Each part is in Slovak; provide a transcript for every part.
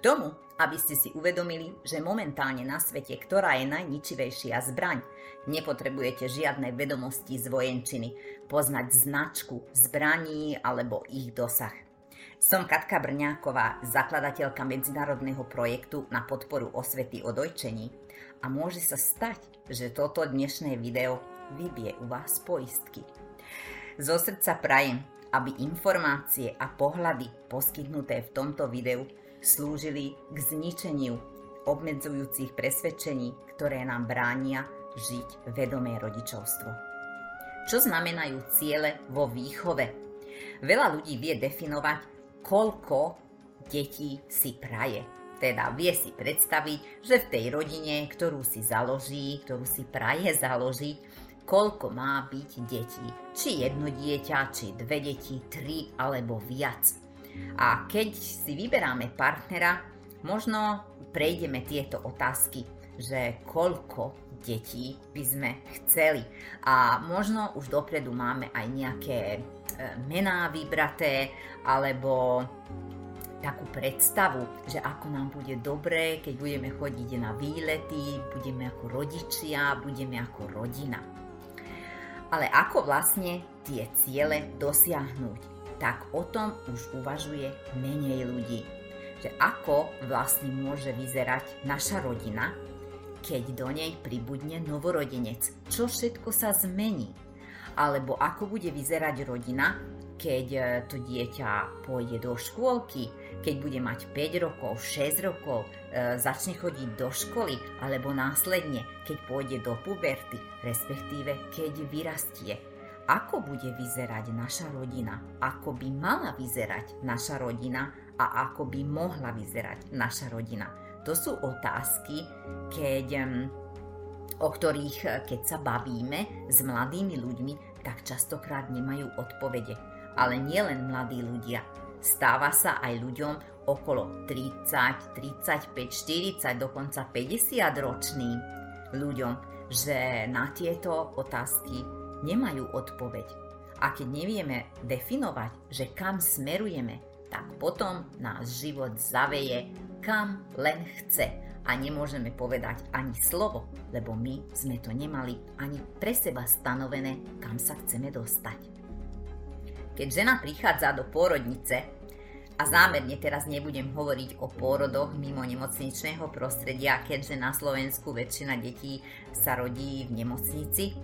tomu, aby ste si uvedomili, že momentálne na svete, ktorá je najničivejšia zbraň, nepotrebujete žiadne vedomosti z vojenčiny, poznať značku zbraní alebo ich dosah. Som Katka Brňáková, zakladateľka medzinárodného projektu na podporu osvety o dojčení a môže sa stať, že toto dnešné video vybie u vás poistky. Zo srdca prajem, aby informácie a pohľady poskytnuté v tomto videu slúžili k zničeniu obmedzujúcich presvedčení, ktoré nám bránia žiť vedomé rodičovstvo. Čo znamenajú ciele vo výchove? Veľa ľudí vie definovať, koľko detí si praje. Teda vie si predstaviť, že v tej rodine, ktorú si založí, ktorú si praje založiť, koľko má byť detí. Či jedno dieťa, či dve deti, tri alebo viac. A keď si vyberáme partnera, možno prejdeme tieto otázky, že koľko detí by sme chceli. A možno už dopredu máme aj nejaké e, mená vybraté, alebo takú predstavu, že ako nám bude dobré, keď budeme chodiť na výlety, budeme ako rodičia, budeme ako rodina. Ale ako vlastne tie ciele dosiahnuť? Tak o tom už uvažuje menej ľudí. Že ako vlastne môže vyzerať naša rodina, keď do nej pribudne novorodenec. Čo všetko sa zmení? Alebo ako bude vyzerať rodina, keď e, to dieťa pôjde do škôlky, keď bude mať 5 rokov, 6 rokov, e, začne chodiť do školy, alebo následne, keď pôjde do puberty, respektíve keď vyrastie ako bude vyzerať naša rodina, ako by mala vyzerať naša rodina a ako by mohla vyzerať naša rodina. To sú otázky, keď, o ktorých keď sa bavíme s mladými ľuďmi, tak častokrát nemajú odpovede. Ale nielen mladí ľudia. Stáva sa aj ľuďom okolo 30, 35, 40, dokonca 50 ročným ľuďom, že na tieto otázky nemajú odpoveď. A keď nevieme definovať, že kam smerujeme, tak potom náš život zaveje kam len chce a nemôžeme povedať ani slovo, lebo my sme to nemali ani pre seba stanovené, kam sa chceme dostať. Keď žena prichádza do pôrodnice, a zámerne teraz nebudem hovoriť o pôrodoch mimo nemocničného prostredia, keďže na Slovensku väčšina detí sa rodí v nemocnici,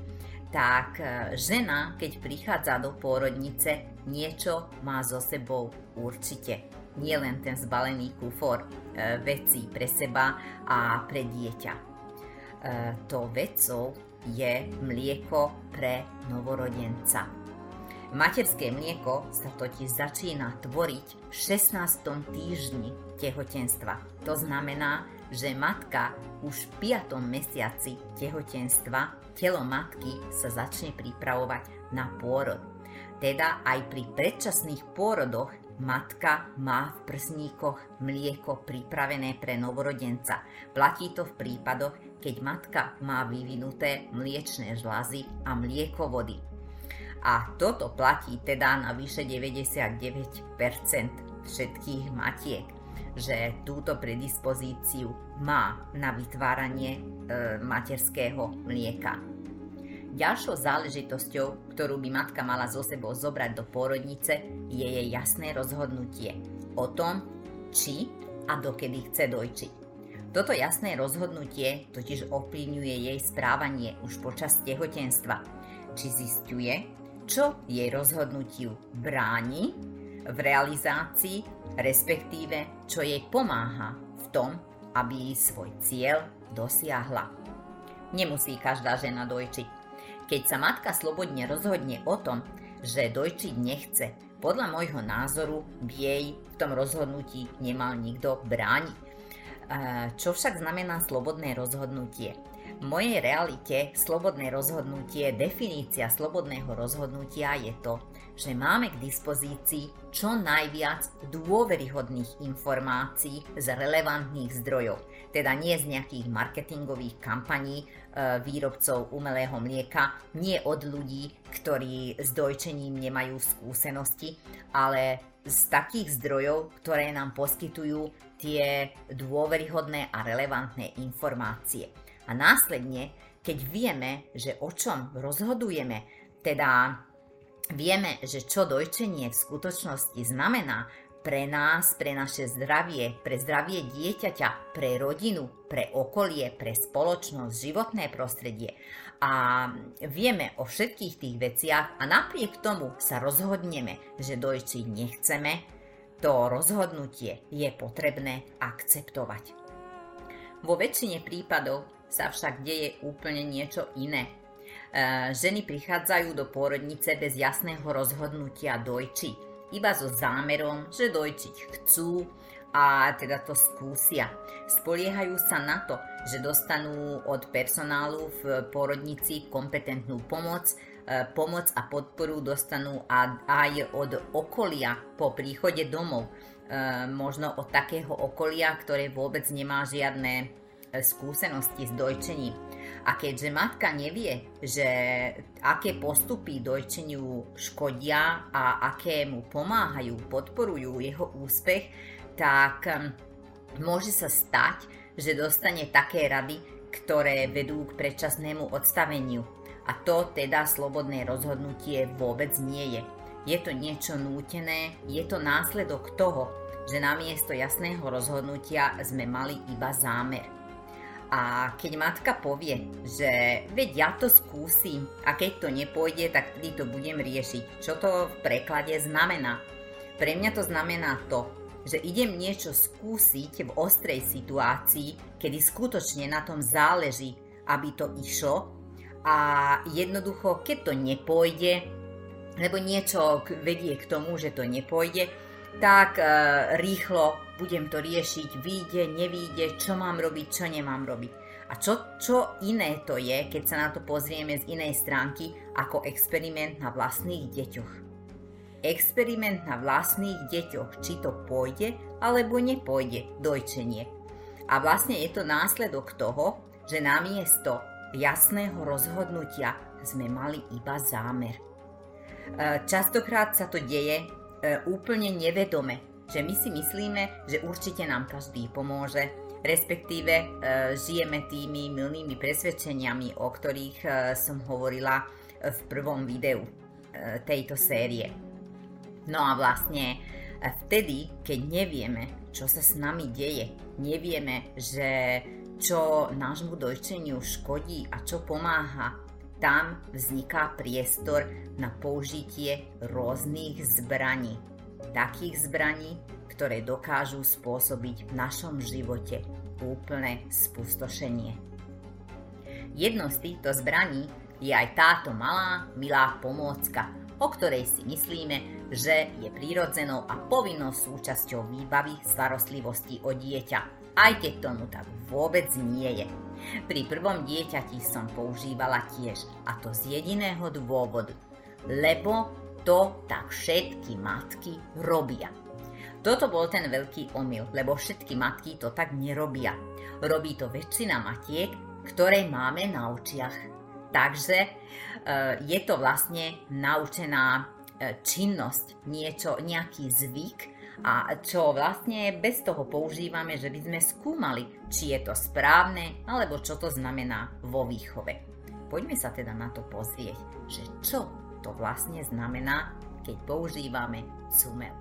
tak e, žena, keď prichádza do pôrodnice, niečo má so sebou určite. Nie len ten zbalený kufor e, vecí pre seba a pre dieťa. E, to vecou je mlieko pre novorodenca. Materské mlieko sa totiž začína tvoriť v 16. týždni tehotenstva. To znamená, že matka už v 5. mesiaci tehotenstva telo matky sa začne pripravovať na pôrod. Teda aj pri predčasných pôrodoch matka má v prsníkoch mlieko pripravené pre novorodenca. Platí to v prípadoch, keď matka má vyvinuté mliečné žlazy a mlieko vody. A toto platí teda na vyše 99% všetkých matiek že túto predispozíciu má na vytváranie e, materského mlieka. Ďalšou záležitosťou, ktorú by matka mala zo sebou zobrať do pôrodnice, je jej jasné rozhodnutie o tom, či a dokedy chce dojčiť. Toto jasné rozhodnutie totiž ovplyvňuje jej správanie už počas tehotenstva, či zistuje, čo jej rozhodnutiu bráni v realizácii, respektíve čo jej pomáha v tom, aby svoj cieľ dosiahla. Nemusí každá žena dojčiť. Keď sa matka slobodne rozhodne o tom, že dojčiť nechce, podľa môjho názoru by jej v tom rozhodnutí nemal nikto brániť. Čo však znamená slobodné rozhodnutie? V mojej realite slobodné rozhodnutie, definícia slobodného rozhodnutia je to, že máme k dispozícii čo najviac dôveryhodných informácií z relevantných zdrojov, teda nie z nejakých marketingových kampaní e, výrobcov umelého mlieka, nie od ľudí, ktorí s dojčením nemajú skúsenosti, ale z takých zdrojov, ktoré nám poskytujú tie dôveryhodné a relevantné informácie. A následne, keď vieme, že o čom rozhodujeme, teda Vieme, že čo dojčenie v skutočnosti znamená pre nás, pre naše zdravie, pre zdravie dieťaťa, pre rodinu, pre okolie, pre spoločnosť, životné prostredie. A vieme o všetkých tých veciach a napriek tomu sa rozhodneme, že dojčiť nechceme, to rozhodnutie je potrebné akceptovať. Vo väčšine prípadov sa však deje úplne niečo iné ženy prichádzajú do pôrodnice bez jasného rozhodnutia dojči, iba so zámerom, že dojčiť chcú a teda to skúsia. Spoliehajú sa na to, že dostanú od personálu v pôrodnici kompetentnú pomoc, e, pomoc a podporu dostanú aj od okolia po príchode domov. E, možno od takého okolia, ktoré vôbec nemá žiadne skúsenosti s dojčením. A keďže matka nevie, že aké postupy dojčeniu škodia a aké mu pomáhajú, podporujú jeho úspech, tak um, môže sa stať, že dostane také rady, ktoré vedú k predčasnému odstaveniu. A to teda slobodné rozhodnutie vôbec nie je. Je to niečo nútené, je to následok toho, že namiesto jasného rozhodnutia sme mali iba zámer. A keď matka povie, že veď ja to skúsim a keď to nepôjde, tak vtedy to budem riešiť. Čo to v preklade znamená? Pre mňa to znamená to, že idem niečo skúsiť v ostrej situácii, kedy skutočne na tom záleží, aby to išlo a jednoducho, keď to nepôjde, lebo niečo vedie k tomu, že to nepôjde, tak e, rýchlo budem to riešiť, vyjde, nevíde, čo mám robiť, čo nemám robiť. A čo, čo iné to je, keď sa na to pozrieme z inej stránky, ako experiment na vlastných deťoch. Experiment na vlastných deťoch, či to pôjde alebo nepôjde dojčenie. A vlastne je to následok toho, že namiesto jasného rozhodnutia sme mali iba zámer. E, častokrát sa to deje úplne nevedome, že my si myslíme, že určite nám každý pomôže, respektíve e, žijeme tými milnými presvedčeniami, o ktorých e, som hovorila v prvom videu e, tejto série. No a vlastne e, vtedy, keď nevieme, čo sa s nami deje, nevieme, že čo nášmu dojčeniu škodí a čo pomáha, tam vzniká priestor na použitie rôznych zbraní takých zbraní, ktoré dokážu spôsobiť v našom živote úplné spustošenie. Jednou z týchto zbraní je aj táto malá, milá pomôcka, o ktorej si myslíme, že je prírodzenou a povinnou súčasťou výbavy starostlivosti o dieťa, aj keď tomu tak vôbec nie je. Pri prvom dieťati som používala tiež, a to z jediného dôvodu, lebo to tak všetky matky robia. Toto bol ten veľký omyl, lebo všetky matky to tak nerobia. Robí to väčšina matiek, ktoré máme na očiach. Takže e, je to vlastne naučená e, činnosť, niečo, nejaký zvyk, a čo vlastne bez toho používame, že by sme skúmali, či je to správne, alebo čo to znamená vo výchove. Poďme sa teda na to pozrieť, že čo to vlastne znamená, keď používame cumel.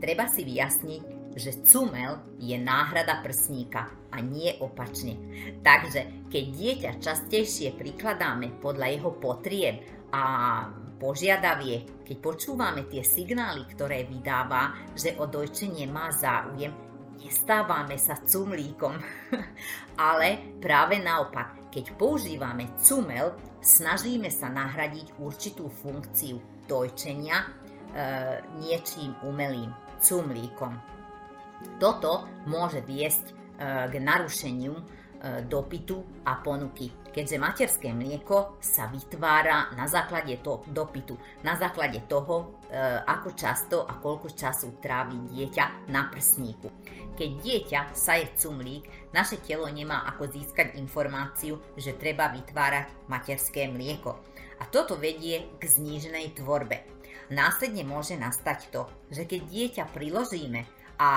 Treba si vyjasniť, že cumel je náhrada prsníka a nie opačne. Takže keď dieťa častejšie prikladáme podľa jeho potrieb a požiadavie, keď počúvame tie signály, ktoré vydáva, že o dojčenie má záujem, nestávame sa cumlíkom. Ale práve naopak, keď používame cumel, snažíme sa nahradiť určitú funkciu dojčenia e, niečím umelým, cumlíkom. Toto môže viesť e, k narušeniu e, dopytu a ponuky. Keďže materské mlieko sa vytvára na základe to, dopytu, na základe toho, e, ako často a koľko času trávi dieťa na prsníku. Keď dieťa saje cumlík, naše telo nemá ako získať informáciu, že treba vytvárať materské mlieko. A toto vedie k zníženej tvorbe. Následne môže nastať to, že keď dieťa priložíme a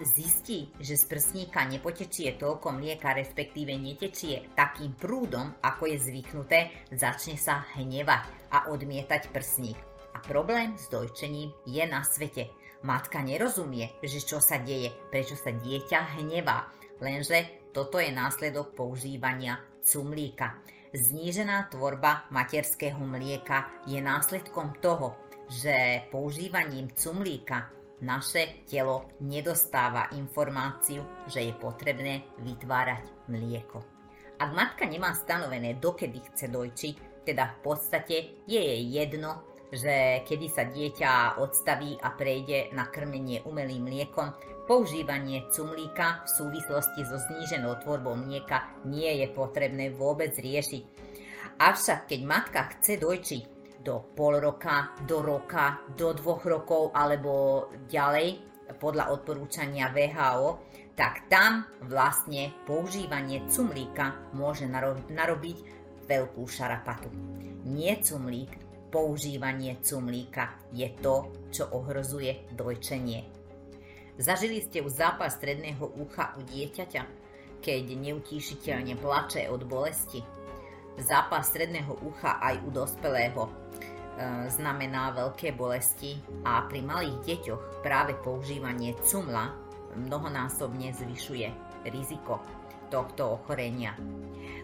zistí, že z prsníka nepotečie toľko mlieka, respektíve netečie takým prúdom, ako je zvyknuté, začne sa hnevať a odmietať prsník. A problém s dojčením je na svete. Matka nerozumie, že čo sa deje, prečo sa dieťa hnevá, lenže toto je následok používania cumlíka. Znížená tvorba materského mlieka je následkom toho, že používaním cumlíka naše telo nedostáva informáciu, že je potrebné vytvárať mlieko. Ak matka nemá stanovené, dokedy chce dojčiť, teda v podstate je jej jedno, že kedy sa dieťa odstaví a prejde na krmenie umelým mliekom, používanie cumlíka v súvislosti so zníženou tvorbou mlieka nie je potrebné vôbec riešiť. Avšak keď matka chce dojčiť do pol roka, do roka, do dvoch rokov alebo ďalej podľa odporúčania VHO, tak tam vlastne používanie cumlíka môže narobiť veľkú šarapatu. Nie cumlík, používanie cumlíka je to, čo ohrozuje dojčenie. Zažili ste už zápas stredného ucha u dieťaťa, keď neutíšiteľne plače od bolesti? Zápas stredného ucha aj u dospelého E, znamená veľké bolesti a pri malých deťoch práve používanie cumla mnohonásobne zvyšuje riziko tohto ochorenia.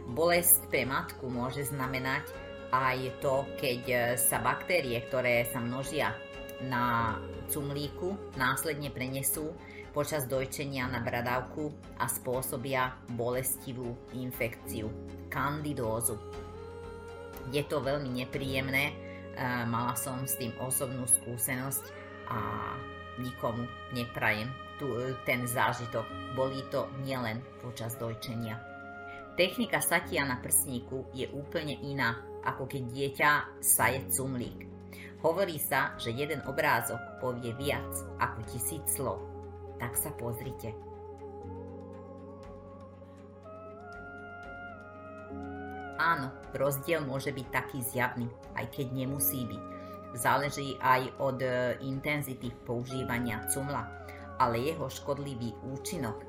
Bolesť pre matku môže znamenať aj to, keď sa baktérie, ktoré sa množia na cumlíku, následne prenesú počas dojčenia na bradavku a spôsobia bolestivú infekciu, kandidózu. Je to veľmi nepríjemné, mala som s tým osobnú skúsenosť a nikomu neprajem tu, ten zážitok. Bolí to nielen počas dojčenia. Technika satia na prsníku je úplne iná, ako keď dieťa saje cumlík. Hovorí sa, že jeden obrázok povie viac ako tisíc slov. Tak sa pozrite. Áno, rozdiel môže byť taký zjavný, aj keď nemusí byť. Záleží aj od e, intenzity používania cumla, ale jeho škodlivý účinok e,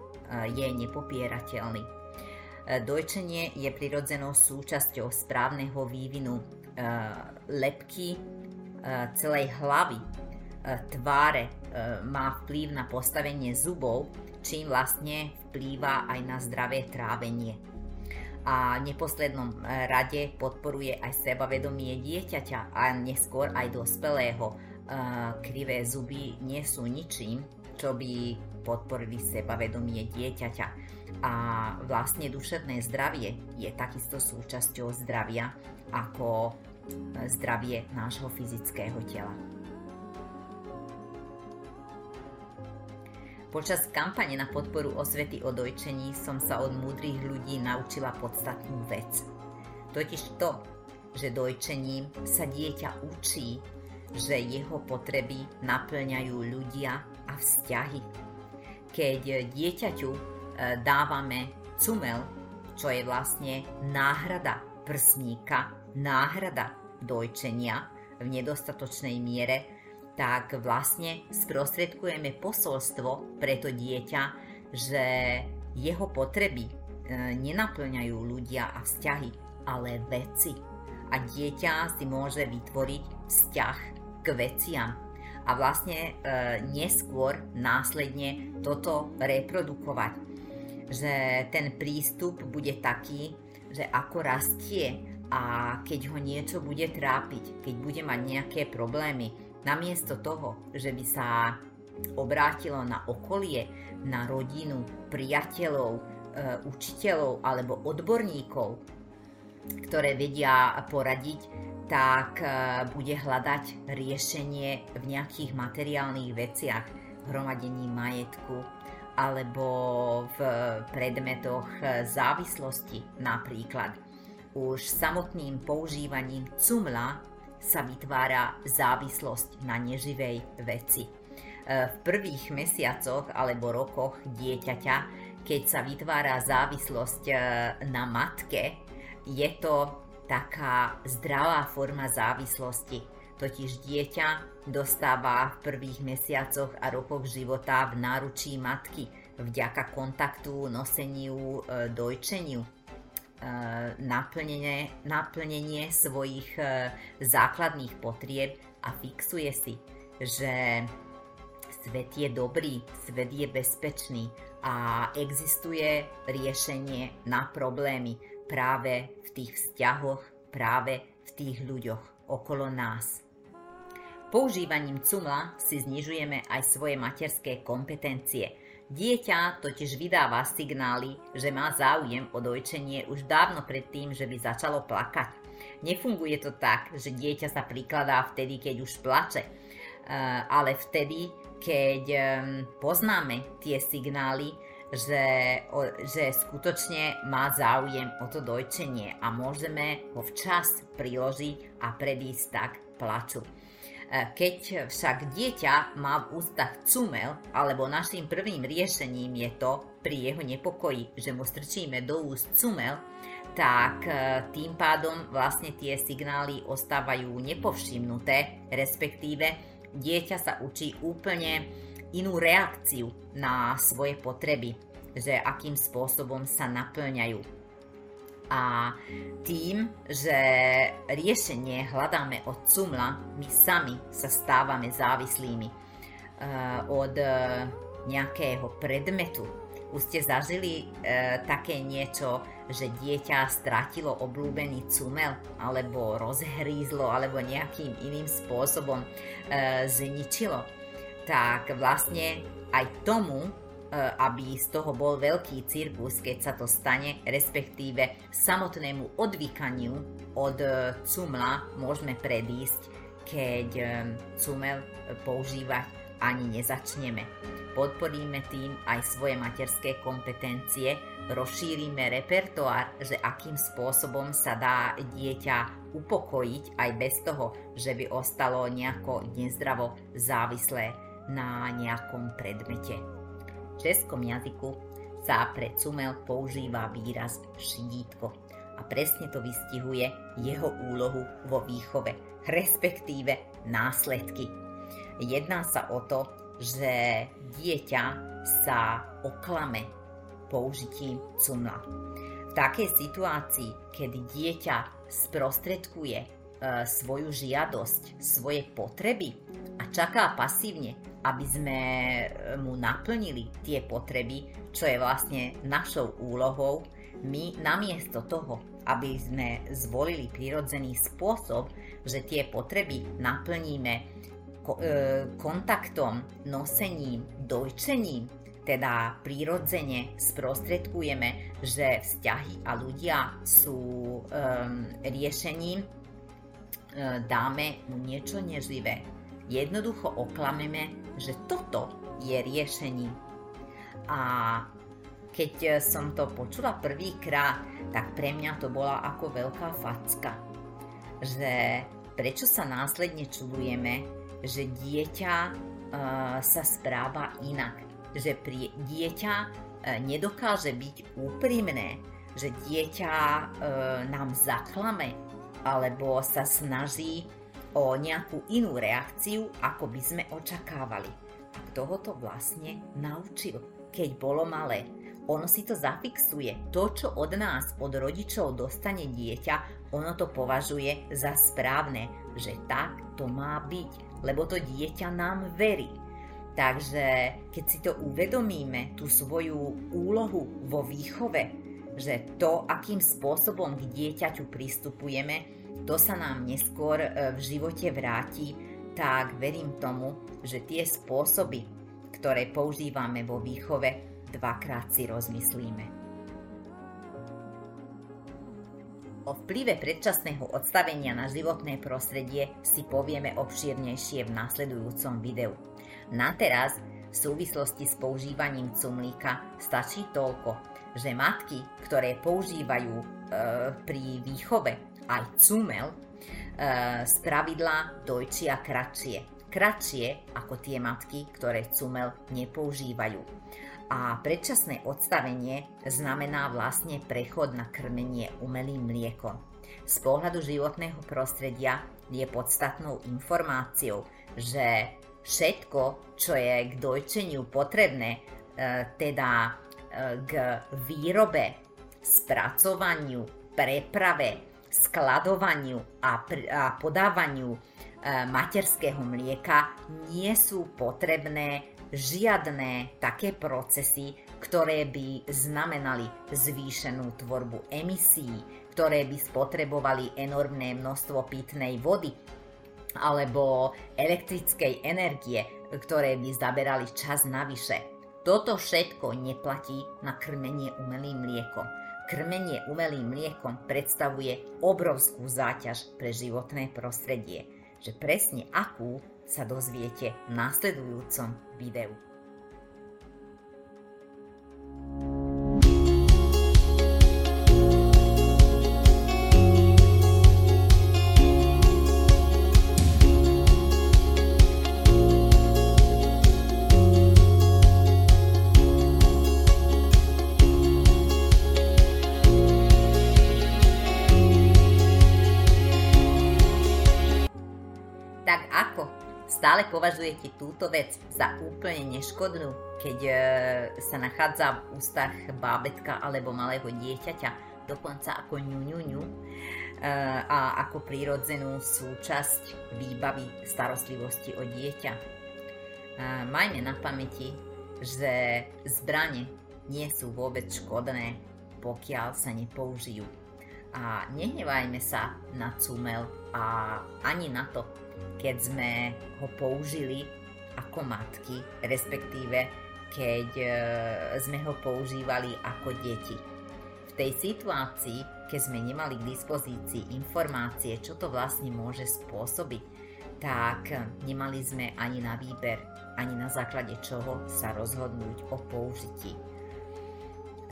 je nepopierateľný. E, dojčenie je prirodzenou súčasťou správneho vývinu lepky celej hlavy, tváre, má vplyv na postavenie zubov, čím vlastne vplýva aj na zdravé trávenie a neposlednom e, rade podporuje aj sebavedomie dieťaťa a neskôr aj dospelého. E, krivé zuby nie sú ničím, čo by podporili sebavedomie dieťaťa. A vlastne duševné zdravie je takisto súčasťou zdravia ako e, zdravie nášho fyzického tela. Počas kampane na podporu osvety o dojčení som sa od múdrych ľudí naučila podstatnú vec. Totiž to, že dojčením sa dieťa učí, že jeho potreby naplňajú ľudia a vzťahy. Keď dieťaťu e, dávame cumel, čo je vlastne náhrada prsníka, náhrada dojčenia v nedostatočnej miere, tak vlastne sprostredkujeme posolstvo pre to dieťa, že jeho potreby e, nenaplňajú ľudia a vzťahy, ale veci. A dieťa si môže vytvoriť vzťah k veciam. A vlastne e, neskôr následne toto reprodukovať. Že ten prístup bude taký, že ako rastie a keď ho niečo bude trápiť, keď bude mať nejaké problémy, Namiesto toho, že by sa obrátilo na okolie, na rodinu, priateľov, e, učiteľov alebo odborníkov, ktoré vedia poradiť, tak e, bude hľadať riešenie v nejakých materiálnych veciach, hromadení majetku alebo v predmetoch závislosti napríklad. už samotným používaním cumla sa vytvára závislosť na neživej veci. E, v prvých mesiacoch alebo rokoch dieťaťa, keď sa vytvára závislosť e, na matke, je to taká zdravá forma závislosti. Totiž dieťa dostáva v prvých mesiacoch a rokoch života v náručí matky vďaka kontaktu, noseniu, e, dojčeniu naplnenie, naplnenie svojich e, základných potrieb a fixuje si, že svet je dobrý, svet je bezpečný a existuje riešenie na problémy práve v tých vzťahoch, práve v tých ľuďoch okolo nás. Používaním cumla si znižujeme aj svoje materské kompetencie – Dieťa totiž vydáva signály, že má záujem o dojčenie už dávno predtým, že by začalo plakať. Nefunguje to tak, že dieťa sa prikladá vtedy, keď už plače, eh, ale vtedy, keď poznáme tie signály, že, že skutočne má záujem o to dojčenie a môžeme ho včas priložiť a predísť tak plaču. E, keď však dieťa má v ústach cumel, alebo našim prvým riešením je to pri jeho nepokoji, že mu strčíme do úst cumel, tak e, tým pádom vlastne tie signály ostávajú nepovšimnuté, respektíve dieťa sa učí úplne inú reakciu na svoje potreby, že akým spôsobom sa naplňajú a tým, že riešenie hľadáme od cumla, my sami sa stávame závislými uh, od nejakého predmetu. Už ste zažili uh, také niečo, že dieťa strátilo obľúbený cumel, alebo rozhrízlo, alebo nejakým iným spôsobom zničilo. Tak vlastne aj tomu aby z toho bol veľký cirkus, keď sa to stane, respektíve samotnému odvykaniu od e, cumla môžeme predísť, keď e, cumel používať ani nezačneme. Podporíme tým aj svoje materské kompetencie, rozšírime repertoár, že akým spôsobom sa dá dieťa upokojiť aj bez toho, že by ostalo nejako nezdravo závislé na nejakom predmete. V českom jazyku sa pre cumel používa výraz šidítko a presne to vystihuje jeho úlohu vo výchove, respektíve následky. Jedná sa o to, že dieťa sa oklame použitím cumla. V takej situácii, kedy dieťa sprostredkuje e, svoju žiadosť, svoje potreby a čaká pasívne, aby sme e, mu naplnili tie potreby, čo je vlastne našou úlohou, my namiesto toho, aby sme zvolili prirodzený spôsob, že tie potreby naplníme e, kontaktom, nosením, dojčením, teda prirodzene sprostredkujeme, že vzťahy a ľudia sú um, riešením, dáme mu niečo neživé. Jednoducho oklameme že toto je riešenie. A keď som to počula prvýkrát, tak pre mňa to bola ako veľká facka. Že prečo sa následne čudujeme, že dieťa uh, sa správa inak. Že pri, dieťa uh, nedokáže byť úprimné, že dieťa uh, nám zaklame alebo sa snaží o nejakú inú reakciu, ako by sme očakávali. A kto ho to vlastne naučil, keď bolo malé? Ono si to zafixuje. To, čo od nás, od rodičov dostane dieťa, ono to považuje za správne, že tak to má byť, lebo to dieťa nám verí. Takže keď si to uvedomíme, tú svoju úlohu vo výchove, že to, akým spôsobom k dieťaťu pristupujeme, to sa nám neskôr e, v živote vráti, tak verím tomu, že tie spôsoby, ktoré používame vo výchove, dvakrát si rozmyslíme. O vplyve predčasného odstavenia na životné prostredie si povieme obšírnejšie v nasledujúcom videu. Na teraz v súvislosti s používaním cumlíka stačí toľko, že matky, ktoré používajú E, pri výchove aj cumel e, z pravidla dojčia kratšie. Kratšie ako tie matky, ktoré cumel nepoužívajú. A predčasné odstavenie znamená vlastne prechod na krmenie umelým mliekom. Z pohľadu životného prostredia je podstatnou informáciou, že všetko, čo je k dojčeniu potrebné, e, teda e, k výrobe, spracovaniu, preprave, skladovaniu a, a podávaniu e, materského mlieka nie sú potrebné žiadne také procesy, ktoré by znamenali zvýšenú tvorbu emisí, ktoré by spotrebovali enormné množstvo pitnej vody alebo elektrickej energie, ktoré by zaberali čas navyše. Toto všetko neplatí na krmenie umelým mliekom. Krmenie umelým mliekom predstavuje obrovskú záťaž pre životné prostredie, že presne akú sa dozviete v následujúcom videu. Stále považujete túto vec za úplne neškodnú, keď e, sa nachádza v ústach bábetka alebo malého dieťaťa, dokonca ako ňuňuňu e, a ako prírodzenú súčasť výbavy starostlivosti o dieťa. E, majme na pamäti, že zbranie nie sú vôbec škodné, pokiaľ sa nepoužijú. A nehnevajme sa na cumel a ani na to, keď sme ho použili ako matky, respektíve keď e, sme ho používali ako deti. V tej situácii, keď sme nemali k dispozícii informácie, čo to vlastne môže spôsobiť, tak nemali sme ani na výber, ani na základe čoho sa rozhodnúť o použití.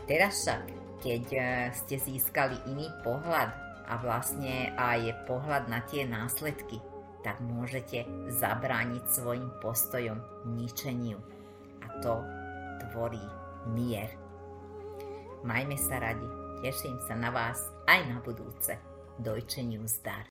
Teraz však, keď e, ste získali iný pohľad a vlastne aj pohľad na tie následky, tak môžete zabrániť svojim postojom ničeniu. A to tvorí mier. Majme sa radi, teším sa na vás aj na budúce. Dojčeniu zdar.